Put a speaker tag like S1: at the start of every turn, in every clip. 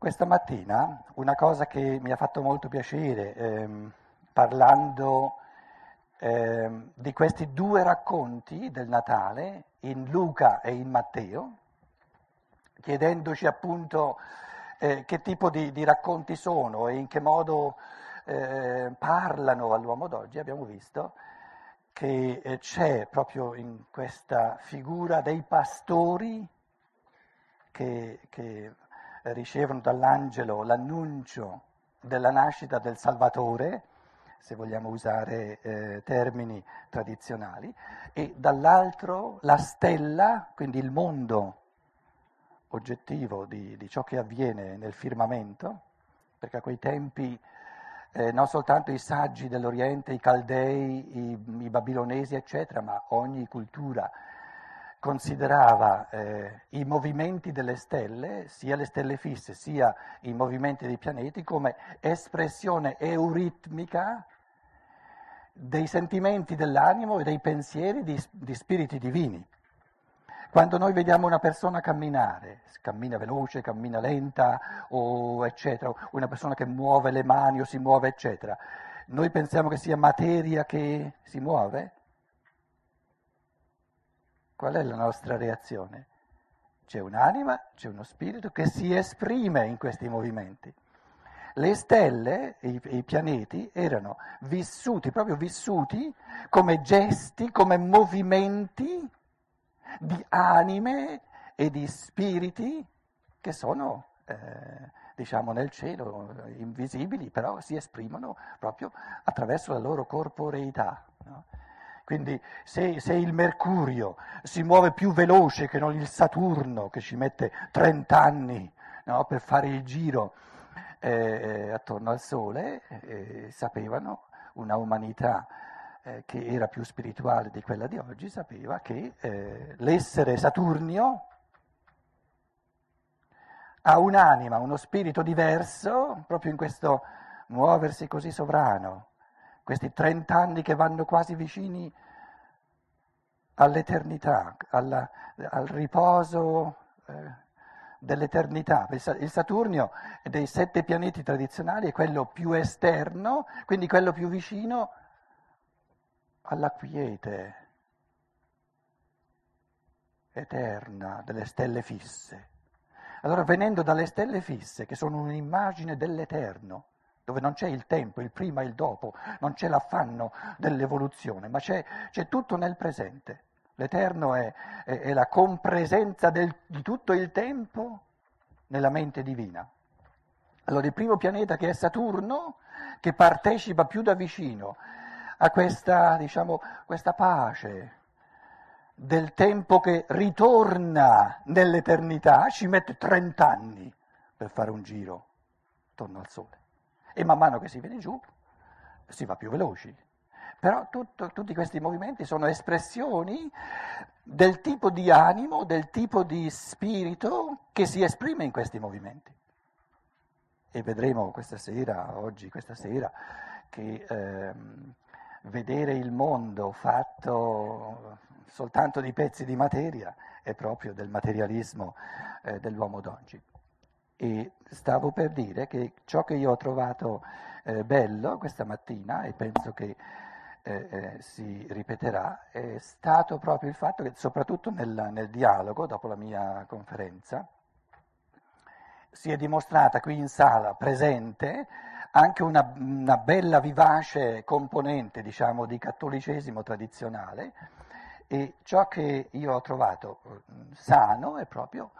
S1: Questa mattina una cosa che mi ha fatto molto piacere, ehm, parlando ehm, di questi due racconti del Natale, in Luca e in Matteo, chiedendoci appunto eh, che tipo di, di, racconti sono e in che modo eh, parlano all'uomo d'oggi, abbiamo visto che eh, c'è proprio in questa figura dei pastori che, che ricevono dall'angelo l'annuncio della nascita del Salvatore, se vogliamo usare eh, termini tradizionali, e dall'altro la stella, quindi il mondo oggettivo di, di ciò che avviene nel firmamento, perché a quei tempi eh, non soltanto i saggi dell'Oriente, i Caldei, i, i Babilonesi, eccetera, ma ogni cultura considerava eh, i movimenti delle stelle, sia le stelle fisse sia i movimenti dei pianeti, come espressione euritmica dei sentimenti dell'animo e dei pensieri di, di spiriti divini. Quando noi vediamo una persona camminare, cammina veloce, cammina lenta, o eccetera, una persona che muove le mani o si muove, eccetera, noi pensiamo che sia materia che si muove? Qual è la nostra reazione? C'è un'anima, c'è uno spirito che si esprime in questi movimenti. Le stelle, i, i, pianeti, erano vissuti, proprio vissuti, come gesti, come movimenti di anime e di spiriti che sono, eh, diciamo, nel cielo, invisibili, però si esprimono proprio attraverso la loro corporeità. No? Quindi se, se, il Mercurio si muove più veloce che non il Saturno, che ci mette 30 anni no, per fare il giro eh, attorno al Sole, eh, sapevano una umanità eh, che era più spirituale di quella di oggi, sapeva che eh, l'essere Saturnio ha un'anima, uno spirito diverso, proprio in questo muoversi così sovrano questi 30 anni che vanno quasi vicini all'eternità, alla, al riposo eh, dell'eternità. Il Saturnio dei sette pianeti tradizionali è quello più esterno, quindi quello più vicino alla quiete eterna delle stelle fisse. Allora venendo dalle stelle fisse, che sono un'immagine dell'eterno, dove non c'è il tempo, il prima e il dopo, non c'è l'affanno dell'evoluzione, ma c'è, c'è tutto nel presente. L'Eterno è, è, è la compresenza del, di tutto il tempo nella mente divina. Allora il primo pianeta che è Saturno, che partecipa più da vicino a questa, diciamo, questa pace del tempo che ritorna nell'eternità, ci mette 30 anni per fare un giro attorno al Sole e man mano che si viene giù si va più veloci. Però tutto, tutti questi movimenti sono espressioni del tipo di animo, del tipo di spirito che si esprime in questi movimenti. E vedremo questa sera, oggi, questa sera, che ehm, vedere il mondo fatto soltanto di pezzi di materia è proprio del materialismo eh, dell'uomo d'oggi. E stavo per dire che ciò che io ho trovato eh, bello questa mattina, e penso che eh, eh, si ripeterà, è stato proprio il fatto che, soprattutto nel, nel dialogo, dopo la mia conferenza, si è dimostrata qui in sala presente anche una, una bella vivace componente, diciamo, di cattolicesimo tradizionale e ciò che io ho trovato mm, sano è proprio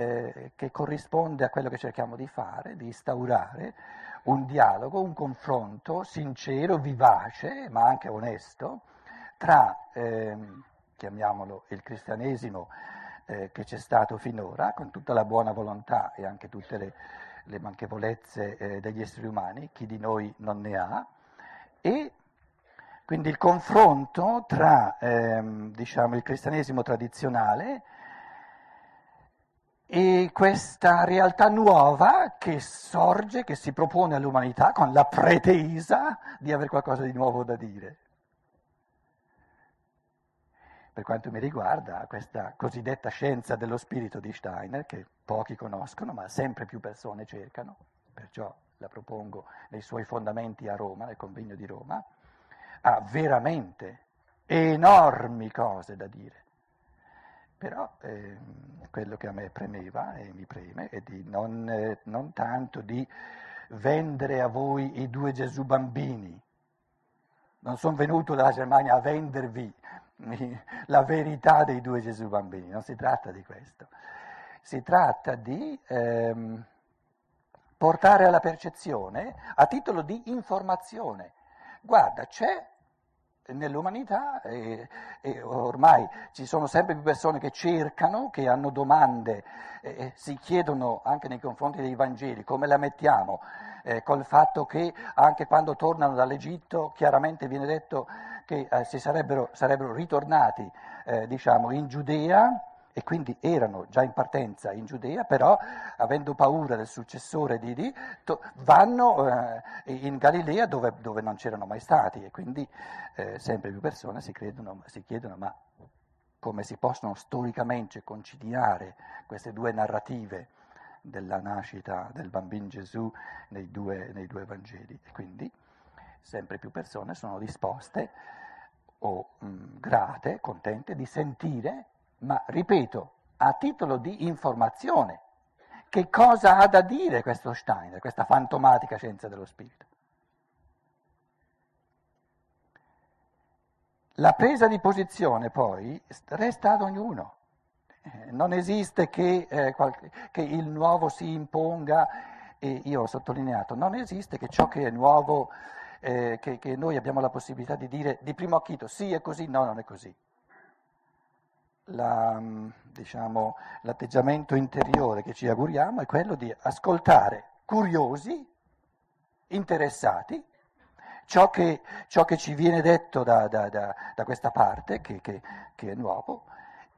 S1: eh, che corrisponde a quello che cerchiamo di fare, di instaurare un dialogo, un confronto sincero, vivace, ma anche onesto, tra, eh, chiamiamolo, il cristianesimo eh, che c'è stato finora, con tutta la buona volontà e anche tutte le, le manchevolezze eh, degli esseri umani, chi di noi non ne ha, e quindi il confronto tra ehm, diciamo, il cristianesimo tradizionale e questa realtà nuova che sorge, che si propone all'umanità con la pretesa di avere qualcosa di nuovo da dire. Per quanto mi riguarda, questa cosiddetta scienza dello spirito di Steiner, che pochi conoscono, ma sempre più persone cercano, perciò la propongo nei suoi fondamenti a Roma, nel convegno di Roma, ha veramente enormi cose da dire. Però eh, quello che a me premeva e mi preme è di non, eh, non tanto di vendere a voi i due Gesù bambini. Non sono venuto dalla Germania a vendervi la verità dei due Gesù bambini, non si tratta di questo. Si tratta di ehm, portare alla percezione a titolo di informazione. Guarda, c'è nell'umanità e, e, ormai ci sono sempre più persone che cercano, che hanno domande, eh, si chiedono anche nei confronti dei Vangeli come la mettiamo, eh, col fatto che anche quando tornano dall'Egitto chiaramente viene detto che eh, si sarebbero, sarebbero ritornati eh, diciamo, in Giudea e quindi erano già in partenza in Giudea, però avendo paura del successore di Di, to, vanno eh, in Galilea dove, dove, non c'erano mai stati e quindi eh, sempre più persone si, credono, si chiedono ma come si possono storicamente conciliare queste due narrative della nascita del bambino Gesù nei due, nei due Vangeli. E quindi sempre più persone sono disposte o mh, grate, contente di sentire ma ripeto, a titolo di informazione, che cosa ha da dire questo Steiner, questa fantomatica scienza dello spirito? La presa di posizione poi resta ad ognuno. Eh, non esiste che, eh, qualche, che, il nuovo si imponga, e io ho sottolineato, non esiste che ciò che è nuovo, eh, che, che noi abbiamo la possibilità di dire di primo acchito sì è così, no non è così la, diciamo, l'atteggiamento interiore che ci auguriamo è quello di ascoltare curiosi, interessati, ciò che, ciò che ci viene detto da, da, da, da questa parte, che, che, che, è nuovo,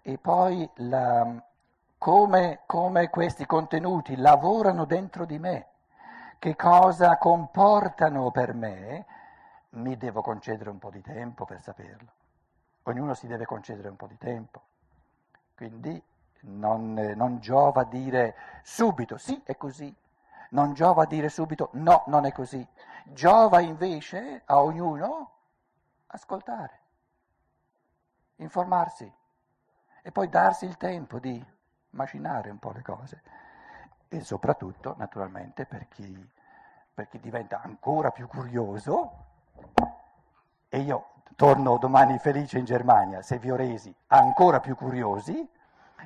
S1: e poi la, come, come questi contenuti lavorano dentro di me, che cosa comportano per me, mi devo concedere un po' di tempo per saperlo. Ognuno si deve concedere un po' di tempo. Quindi non, non giova dire subito sì è così, non giova dire subito no, non è così. Giova invece a ognuno ascoltare, informarsi e poi darsi il tempo di macinare un po' le cose. E soprattutto, naturalmente, per chi, per chi diventa ancora più curioso, e io torno domani felice in Germania, se vi ho resi ancora più curiosi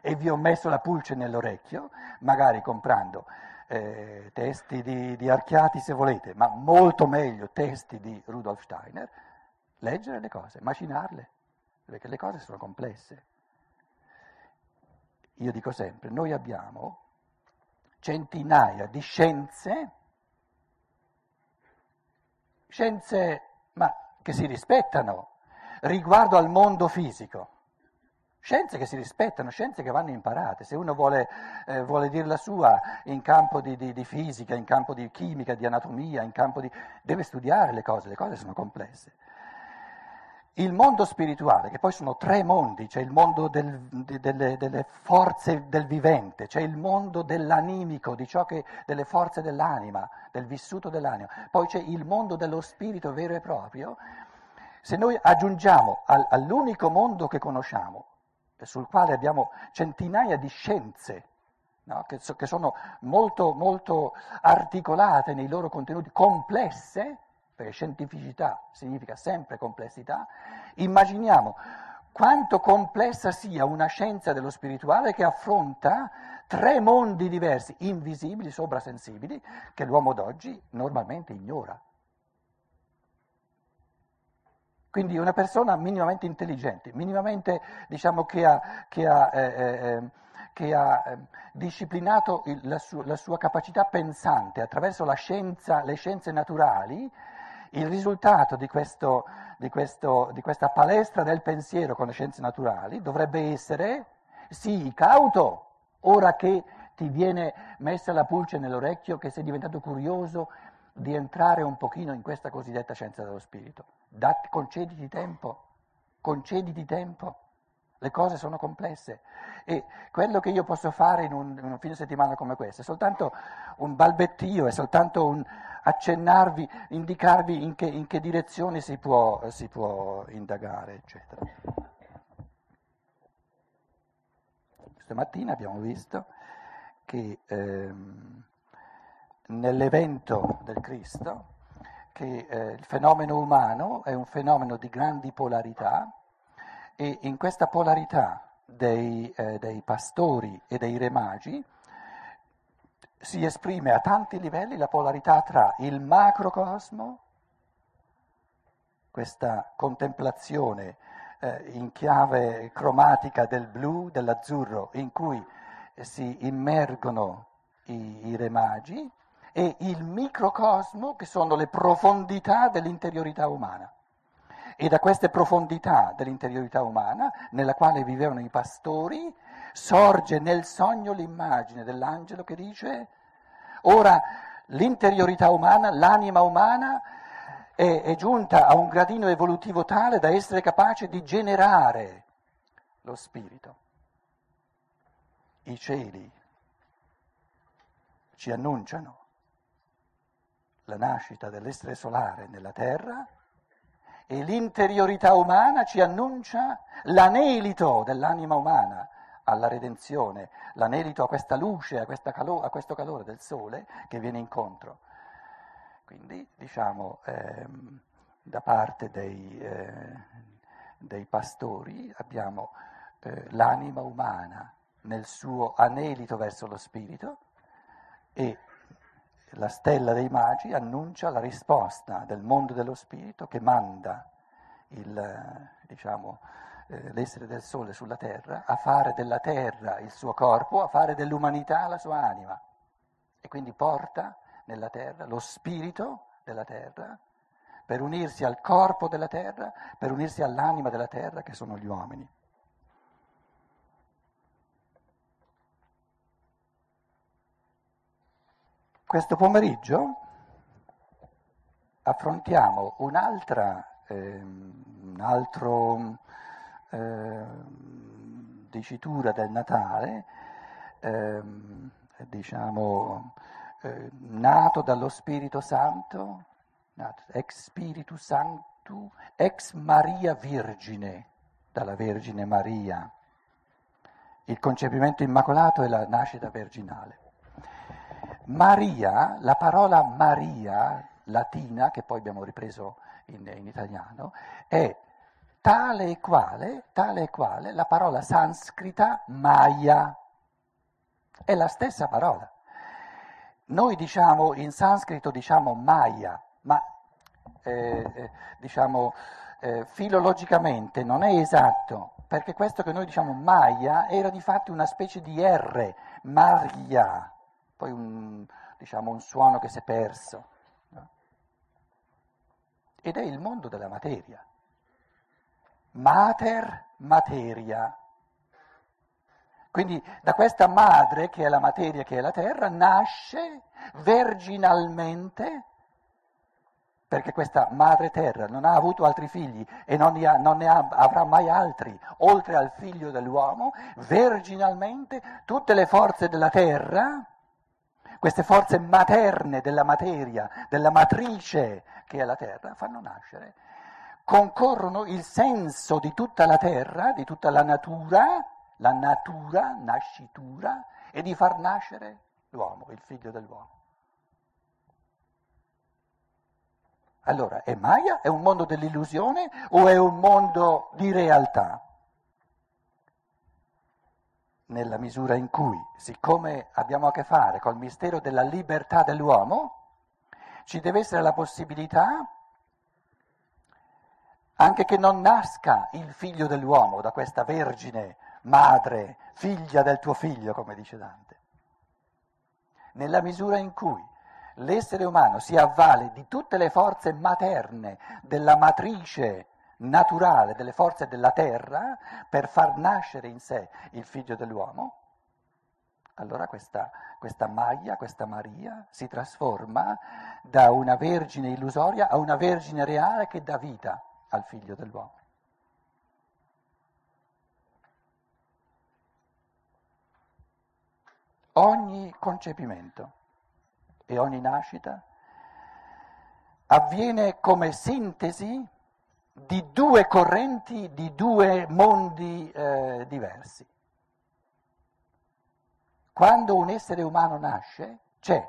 S1: e vi ho messo la pulce nell'orecchio, magari comprando eh, testi di, di Archiati se volete, ma molto meglio testi di Rudolf Steiner, leggere le cose, macinarle, perché le cose sono complesse. Io dico sempre, noi abbiamo centinaia di scienze, scienze ma che si rispettano riguardo al mondo fisico. Scienze che si rispettano, scienze che vanno imparate. Se uno vuole, eh, vuole dire la sua in campo di, di, di, fisica, in campo di chimica, di anatomia, in campo di... deve studiare le cose, le cose sono complesse. Il mondo spirituale, che poi sono tre mondi, c'è il mondo del, de, delle, delle, forze del vivente, c'è il mondo dell'animico, che, delle forze dell'anima, del vissuto dell'anima, poi c'è il mondo dello spirito vero e proprio. Se noi aggiungiamo al, all'unico mondo che conosciamo, sul quale abbiamo centinaia di scienze, no, che, che sono molto, molto articolate nei loro contenuti, complesse, perché scientificità significa sempre complessità, immaginiamo quanto complessa sia una scienza dello spirituale che affronta tre mondi diversi, invisibili, sovrasensibili, che l'uomo d'oggi normalmente ignora. Quindi una persona minimamente intelligente, minimamente diciamo, che ha, che ha, eh, eh, eh che ha eh, disciplinato il, la, su, la, sua capacità pensante attraverso scienza, le scienze naturali, il risultato di, questo, di, questo, di questa palestra del pensiero con le scienze naturali dovrebbe essere, sì, cauto, ora che ti viene messa la pulce nell'orecchio, che sei diventato curioso di entrare un pochino in questa cosiddetta scienza dello spirito. Datti, concediti tempo, concediti tempo. Le cose sono complesse e quello che io posso fare in un, in un fine settimana come questo è soltanto un balbettio, è soltanto un accennarvi, indicarvi in che, in che direzione si può, si può indagare, eccetera. Stamattina abbiamo visto che ehm, nell'evento del Cristo, che eh, il fenomeno umano è un fenomeno di grandi polarità e in questa polarità dei, eh, dei pastori e dei re magi si esprime a tanti livelli la polarità tra il macrocosmo, questa contemplazione eh, in chiave cromatica del blu, dell'azzurro, in cui si immergono i, i re e il microcosmo, che sono le profondità dell'interiorità umana. E da queste profondità dell'interiorità umana, nella quale vivevano i pastori, sorge nel sogno l'immagine dell'angelo che dice, ora l'interiorità umana, l'anima umana è, è giunta a un gradino evolutivo tale da essere capace di generare lo spirito. I cieli ci annunciano la nascita dell'essere solare nella terra e l'interiorità umana ci annuncia l'anelito dell'anima umana alla redenzione, l'anelito a questa luce, a, calo- a questo calore del sole che viene incontro. Quindi, diciamo, ehm, da parte dei, eh, dei pastori abbiamo eh, l'anima umana nel suo anelito verso lo spirito e la stella dei magi annuncia la risposta del mondo dello spirito che manda il, diciamo, eh, l'essere del sole sulla terra a fare della terra il suo corpo, a fare dell'umanità la sua anima. E quindi porta nella terra lo spirito della terra per unirsi al corpo della terra, per unirsi all'anima della terra che sono gli uomini. Questo pomeriggio affrontiamo un'altra, eh, un eh, dicitura del Natale, eh, diciamo, eh, nato dallo Spirito Santo, nato, ex Spiritu Sanctu, ex Maria Virgine, dalla Vergine Maria. Il concepimento immacolato è la nascita virginale. Maria, la parola Maria latina, che poi abbiamo ripreso in, in italiano, è tale e quale, tale e quale la parola sanscrita Maya. È la stessa parola. Noi diciamo in sanscrito diciamo Maya, ma eh, eh, diciamo eh, filologicamente non è esatto, perché questo che noi diciamo Maya era di fatto una specie di R, Maria poi un, diciamo, un suono che si è perso. No? Ed è il mondo della materia. Mater materia. Quindi da questa madre, che è la materia, che è la terra, nasce virginalmente, perché questa madre terra non ha avuto altri figli e non ne, ha, non ne ha, avrà mai altri, oltre al figlio dell'uomo, virginalmente tutte le forze della terra queste forze materne della materia, della matrice che è la terra, fanno nascere, concorrono il senso di tutta la terra, di tutta la natura, la natura, nascitura, e di far nascere l'uomo, il figlio dell'uomo. Allora, è Maya? È un mondo dell'illusione o è un mondo di realtà? Nella misura in cui, siccome abbiamo a che fare col mistero della libertà dell'uomo, ci deve essere la possibilità anche che non nasca il figlio dell'uomo da questa vergine madre, figlia del tuo figlio, come dice Dante. Nella misura in cui l'essere umano si avvale di tutte le forze materne della matrice naturale delle forze della terra per far nascere in sé il figlio dell'uomo, allora questa, questa Maia, questa Maria, si trasforma da una vergine illusoria a una vergine reale che dà vita al figlio dell'uomo. Ogni concepimento e ogni nascita avviene come sintesi di due correnti, di due mondi eh, diversi. Quando un essere umano nasce c'è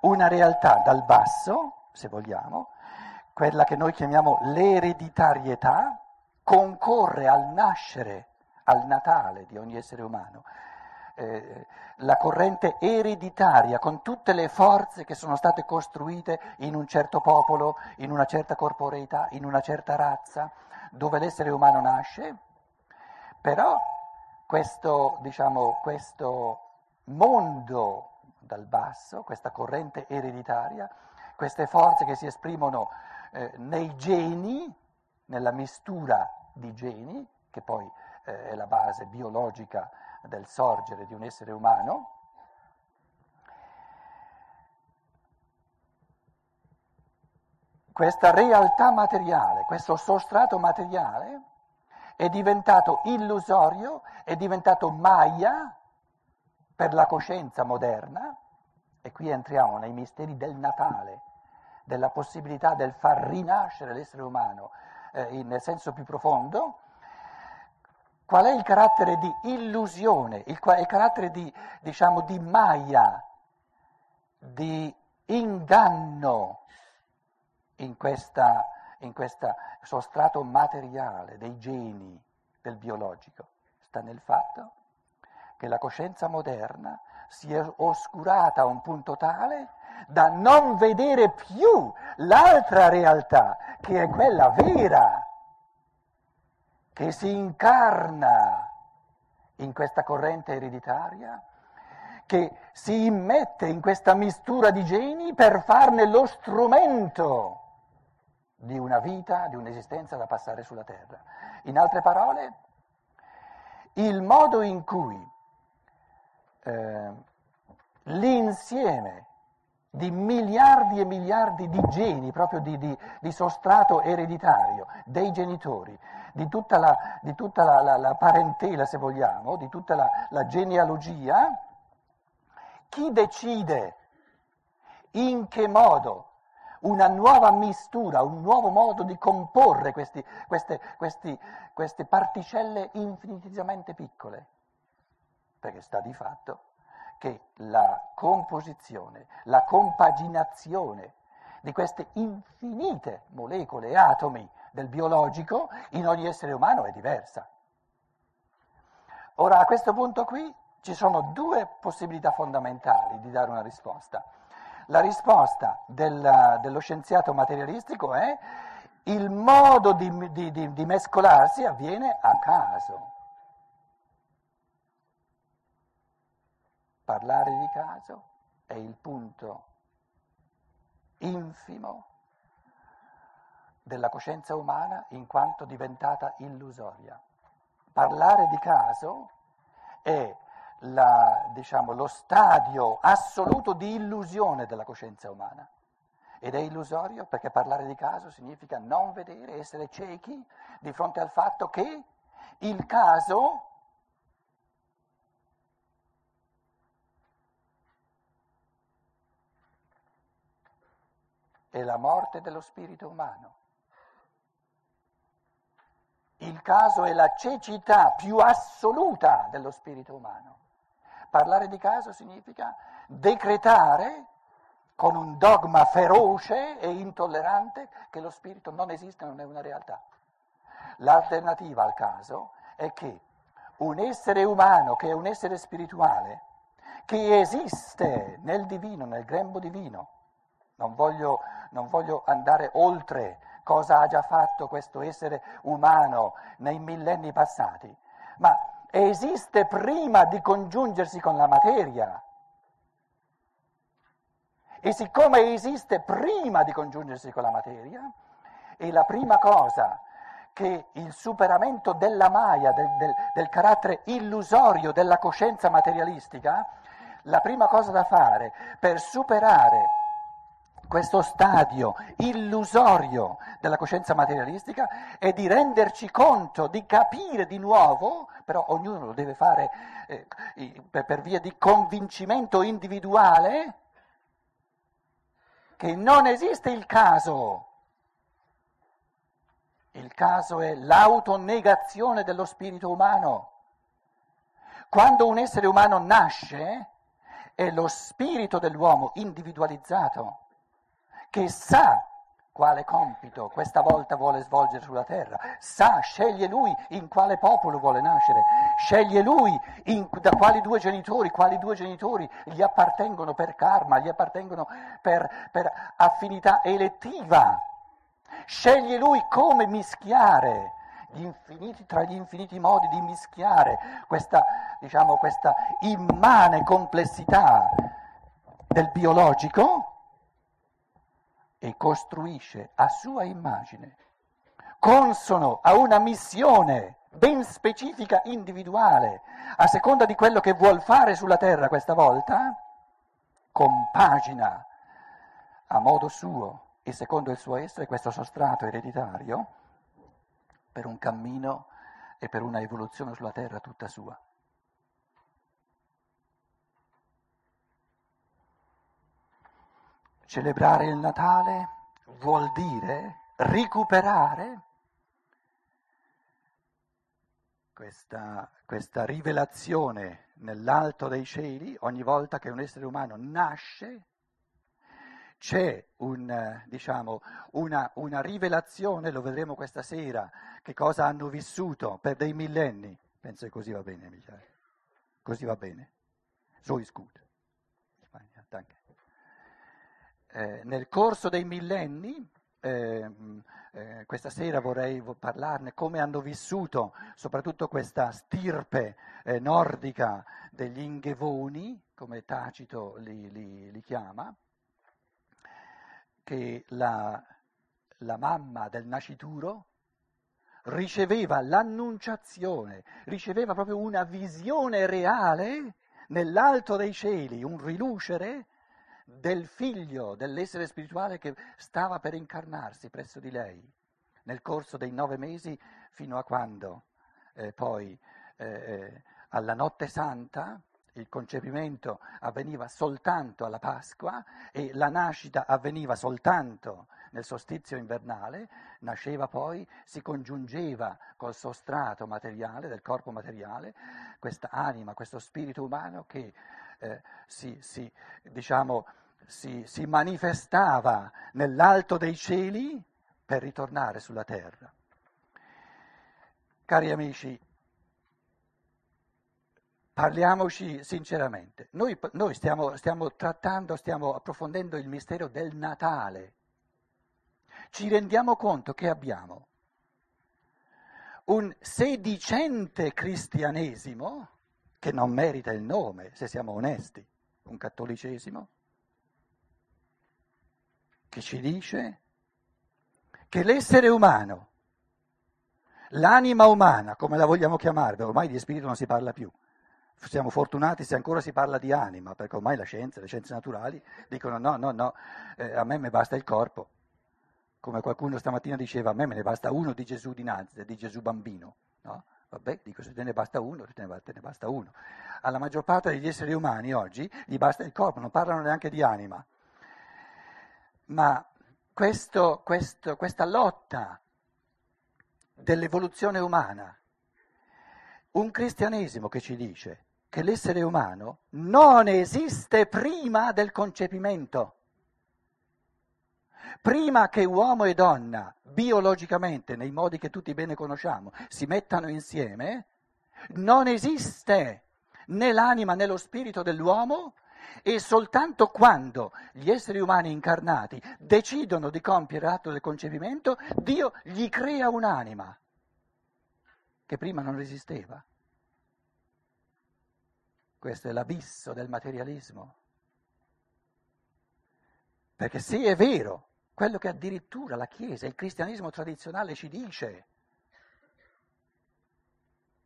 S1: una realtà dal basso, se vogliamo, quella che noi chiamiamo l'ereditarietà, concorre al nascere, al natale di ogni essere umano. Eh, la corrente ereditaria con tutte le forze che sono state costruite in un certo popolo, in una certa corporeità, in una certa razza, dove l'essere umano nasce, però questo, diciamo, questo mondo dal basso, questa corrente ereditaria, queste forze che si esprimono eh, nei geni, nella mistura di geni, che poi eh, è la base biologica del sorgere di un essere umano, questa realtà materiale, questo sostrato materiale è diventato illusorio, è diventato maya per la coscienza moderna, e qui entriamo nei misteri del Natale, della possibilità del far rinascere l'essere umano eh, nel senso più profondo, Qual è il carattere di illusione, il, il carattere di, diciamo, di maya, di inganno in questo in questa sostrato materiale dei geni del biologico? Sta nel fatto che la coscienza moderna si è oscurata a un punto tale da non vedere più l'altra realtà, che è quella vera che si incarna in questa corrente ereditaria, che si immette in questa mistura di geni per farne lo strumento di una vita, di un'esistenza da passare sulla terra. In altre parole, il modo in cui eh, l'insieme di miliardi e miliardi di geni, proprio di, di, di sostrato ereditario dei genitori, di tutta la, di tutta la, la, la parentela, se vogliamo, di tutta la genealogia, chi decide in che modo una nuova mistura, un nuovo modo di comporre questi, queste, questi, queste particelle infinitesimamente piccole? Perché sta di fatto che la composizione, la compaginazione di queste infinite molecole e atomi del biologico in ogni essere umano è diversa. Ora, a questo punto qui ci sono due possibilità fondamentali di dare una risposta. La risposta del, dello scienziato materialistico è il modo di, di, di, di mescolarsi avviene a caso. Parlare di caso è il punto infimo della coscienza umana in quanto diventata illusoria. Parlare di caso è la, diciamo, lo stadio assoluto di illusione della coscienza umana. Ed è illusorio perché parlare di caso significa non vedere, essere ciechi di fronte al fatto che il caso è la morte dello spirito umano. Il caso è la cecità più assoluta dello spirito umano. Parlare di caso significa decretare con un dogma feroce e intollerante che lo spirito non esiste, non è una realtà. L'alternativa al caso è che un essere umano, che è un essere spirituale, che esiste nel divino, nel grembo divino, non voglio, non voglio andare oltre cosa ha già fatto questo essere umano nei millenni passati, ma esiste prima di congiungersi con la materia. E siccome esiste prima di congiungersi con la materia, è la prima cosa che il superamento della maia, del, del, del carattere illusorio della coscienza materialistica, la prima cosa da fare per superare questo stadio illusorio della coscienza materialistica è di renderci conto, di capire di nuovo, però ognuno lo deve fare eh, per via di convincimento individuale che non esiste il caso. Il caso è l'autonegazione dello spirito umano. Quando un essere umano nasce, è lo spirito dell'uomo individualizzato che sa quale compito questa volta vuole svolgere sulla terra, sa, sceglie lui in quale popolo vuole nascere, sceglie lui in, da quali due genitori, quali due genitori gli appartengono per karma, gli appartengono per, per affinità elettiva, sceglie lui come mischiare gli infiniti, tra gli infiniti modi di mischiare questa, diciamo, questa immane complessità del biologico e costruisce a sua immagine, consono a una missione ben specifica, individuale, a seconda di quello che vuol fare sulla terra questa volta, compagina a modo suo e secondo il suo essere questo sostrato ereditario per un cammino e per una evoluzione sulla terra tutta sua. Celebrare il Natale vuol dire recuperare questa, questa, rivelazione nell'alto dei cieli, ogni volta che un essere umano nasce, c'è un, diciamo, una, una, rivelazione, lo vedremo questa sera, che cosa hanno vissuto per dei millenni. Penso che così va bene, Michele. Così va bene. So is good. Spagna, danke eh, nel corso dei millenni, eh, eh, questa sera vorrei parlarne, come hanno vissuto soprattutto questa stirpe eh, nordica degli Inghevoni, come Tacito li, li, li chiama, che la, la mamma del nascituro riceveva l'annunciazione, riceveva proprio una visione reale nell'alto dei cieli, un rilucere del figlio, dell'essere spirituale che stava per incarnarsi presso di lei nel corso dei nove mesi fino a quando eh, poi eh, eh, alla notte santa il concepimento avveniva soltanto alla Pasqua e la nascita avveniva soltanto nel solstizio invernale, nasceva poi, si congiungeva col sostrato materiale del corpo materiale, questa anima, questo spirito umano che eh, si, si, diciamo, si, si manifestava nell'alto dei cieli per ritornare sulla terra. Cari amici, parliamoci sinceramente. Noi, noi stiamo, stiamo, trattando, stiamo approfondendo il mistero del Natale. Ci rendiamo conto che abbiamo un sedicente cristianesimo che non merita il nome, se siamo onesti, un cattolicesimo, che ci dice che l'essere umano, l'anima umana, come la vogliamo chiamare, ormai di spirito non si parla più, siamo fortunati se ancora si parla di anima, perché ormai la scienza, le scienze naturali dicono no, no, no, eh, a me mi basta il corpo, come qualcuno stamattina diceva, a me me ne basta uno di Gesù di Nazareth, di Gesù bambino, no? Vabbè, dico, se te ne basta uno, te ne, basta uno. Alla maggior parte degli esseri umani oggi gli basta il corpo, non parlano neanche di anima. Ma questo, questo, questa lotta dell'evoluzione umana, un cristianesimo che ci dice che l'essere umano non esiste prima del concepimento prima che uomo e donna, biologicamente, nei modi che tutti bene conosciamo, si mettano insieme, non esiste né l'anima né lo spirito dell'uomo e soltanto quando gli esseri umani incarnati decidono di compiere l'atto del concepimento, Dio gli crea un'anima che prima non esisteva. Questo è l'abisso del materialismo. Perché se è vero quello che addirittura la Chiesa, il cristianesimo tradizionale ci dice.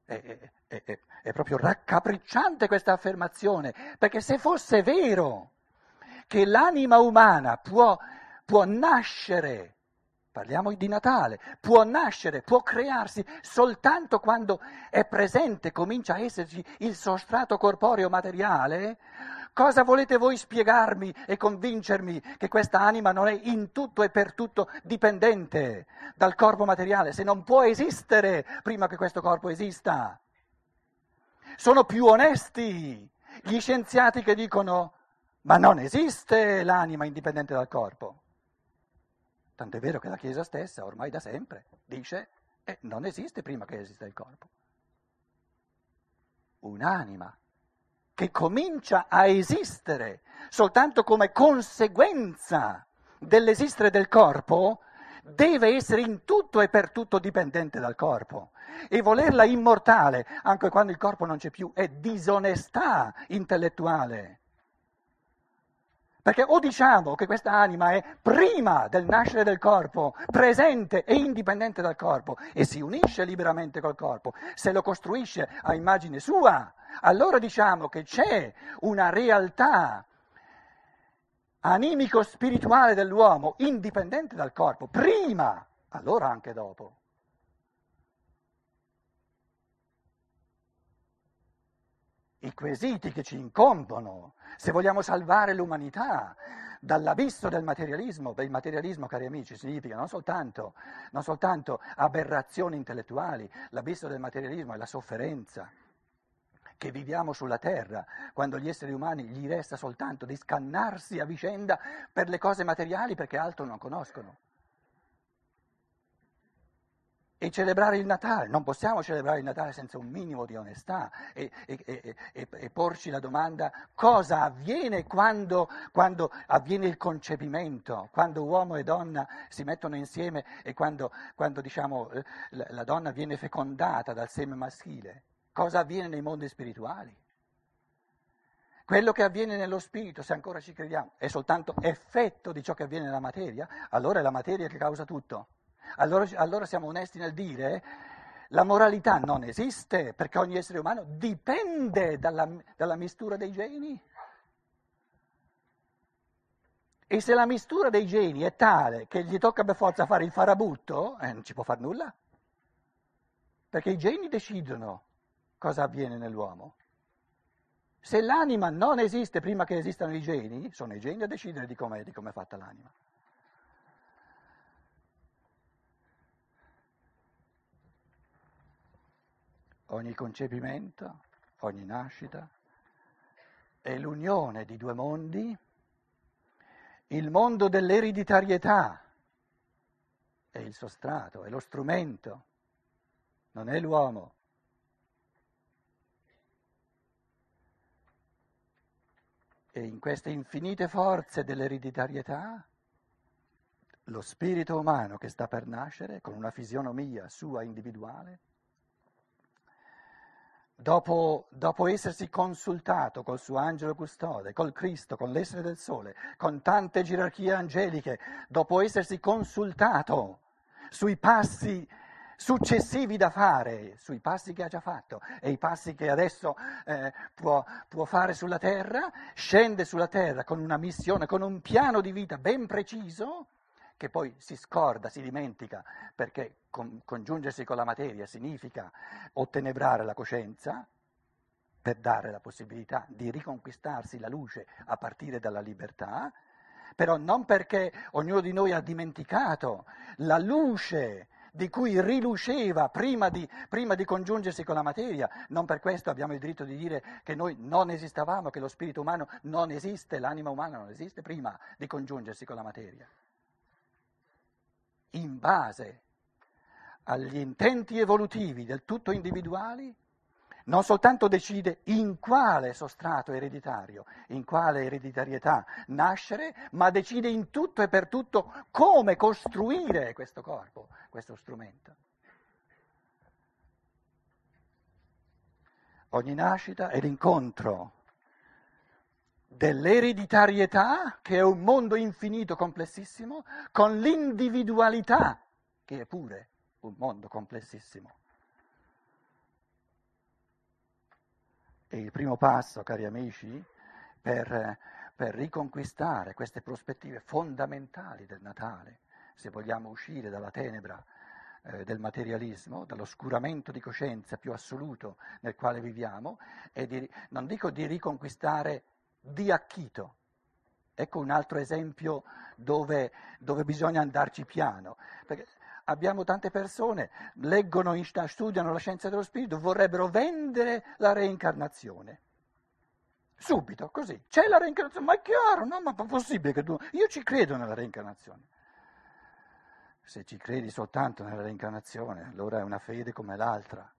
S1: È, è, è, è, proprio raccapricciante questa affermazione, perché se fosse vero che l'anima umana può, può nascere Parliamo di Natale, può nascere, può crearsi soltanto quando è presente, comincia a esserci il sostrato corporeo materiale. Cosa volete voi spiegarmi e convincermi che questa anima non è in tutto e per tutto dipendente dal corpo materiale, se non può esistere prima che questo corpo esista? Sono più onesti gli scienziati che dicono ma non esiste l'anima indipendente dal corpo. Tant'è vero che la Chiesa stessa, ormai da sempre, dice eh, non esiste prima che esista il corpo. Un'anima che comincia a esistere soltanto come conseguenza dell'esistere del corpo, deve essere in tutto e per tutto dipendente dal corpo. E volerla immortale, anche quando il corpo non c'è più, è disonestà intellettuale. Perché o diciamo che questa anima è prima del nascere del corpo, presente e indipendente dal corpo, e si unisce liberamente col corpo, se lo costruisce a immagine sua, allora diciamo che c'è una realtà animico-spirituale dell'uomo indipendente dal corpo, prima, allora anche dopo. i quesiti che ci incombono, se vogliamo salvare l'umanità dall'abisso del materialismo, beh, il materialismo, cari amici, significa non soltanto, non soltanto aberrazioni intellettuali, l'abisso del materialismo è la sofferenza che viviamo sulla terra, quando gli esseri umani gli resta soltanto di scannarsi a vicenda per le cose materiali perché altro non conoscono e celebrare il Natale. Non possiamo celebrare il Natale senza un minimo di onestà e, e, e, e porci la domanda cosa avviene quando, quando, avviene il concepimento, quando uomo e donna si mettono insieme e quando, quando diciamo, la, la donna viene fecondata dal seme maschile. Cosa avviene nei mondi spirituali? Quello che avviene nello spirito, se ancora ci crediamo, è soltanto effetto di ciò che avviene nella materia, allora è la materia che causa tutto. Allora, allora siamo onesti nel dire la moralità non esiste perché ogni essere umano dipende dalla, dalla mistura dei geni. E se la mistura dei geni è tale che gli tocca per forza fare il farabutto, eh, non ci può fare nulla. Perché i geni decidono cosa avviene nell'uomo. Se l'anima non esiste prima che esistano i geni, sono i geni a decidere di come è fatta l'anima. ogni concepimento, ogni nascita, è l'unione di due mondi, il mondo dell'ereditarietà è il sostrato, è lo strumento, non è l'uomo. E in queste infinite forze dell'ereditarietà, lo spirito umano che sta per nascere, con una fisionomia sua individuale, dopo, dopo, essersi consultato col suo angelo custode, col Cristo, con l'essere del sole, con tante gerarchie angeliche, dopo essersi consultato sui passi successivi da fare, sui passi che ha già fatto e i passi che adesso eh, può, può fare sulla terra, scende sulla terra con una missione, con un piano di vita ben preciso che poi si scorda, si dimentica, perché con, congiungersi con la materia significa ottenebrare la coscienza, per dare la possibilità di riconquistarsi la luce a partire dalla libertà, però non perché ognuno di noi ha dimenticato la luce di cui riluceva prima di, prima di, congiungersi con la materia, non per questo abbiamo il diritto di dire che noi non esistevamo, che lo spirito umano non esiste, l'anima umana non esiste prima di congiungersi con la materia. In base agli intenti evolutivi del tutto individuali, non soltanto decide in quale sostrato ereditario, in quale ereditarietà nascere, ma decide in tutto e per tutto come costruire questo corpo, questo strumento. Ogni nascita è l'incontro dell'ereditarietà, che è un mondo infinito, complessissimo, con l'individualità, che è pure un mondo complessissimo. E il primo passo, cari amici, per, per riconquistare queste prospettive fondamentali del Natale, se vogliamo uscire dalla tenebra eh, del materialismo, dall'oscuramento di coscienza più assoluto nel quale viviamo, è di, non dico di riconquistare di acchito. Ecco un altro esempio dove, dove bisogna andarci piano. Perché abbiamo tante persone, leggono, studiano la scienza dello spirito, vorrebbero vendere la reincarnazione. Subito, così. C'è la reincarnazione, ma è chiaro, no? Ma è possibile che tu... Io ci credo nella reincarnazione. Se ci credi soltanto nella reincarnazione, allora è una fede come l'altra.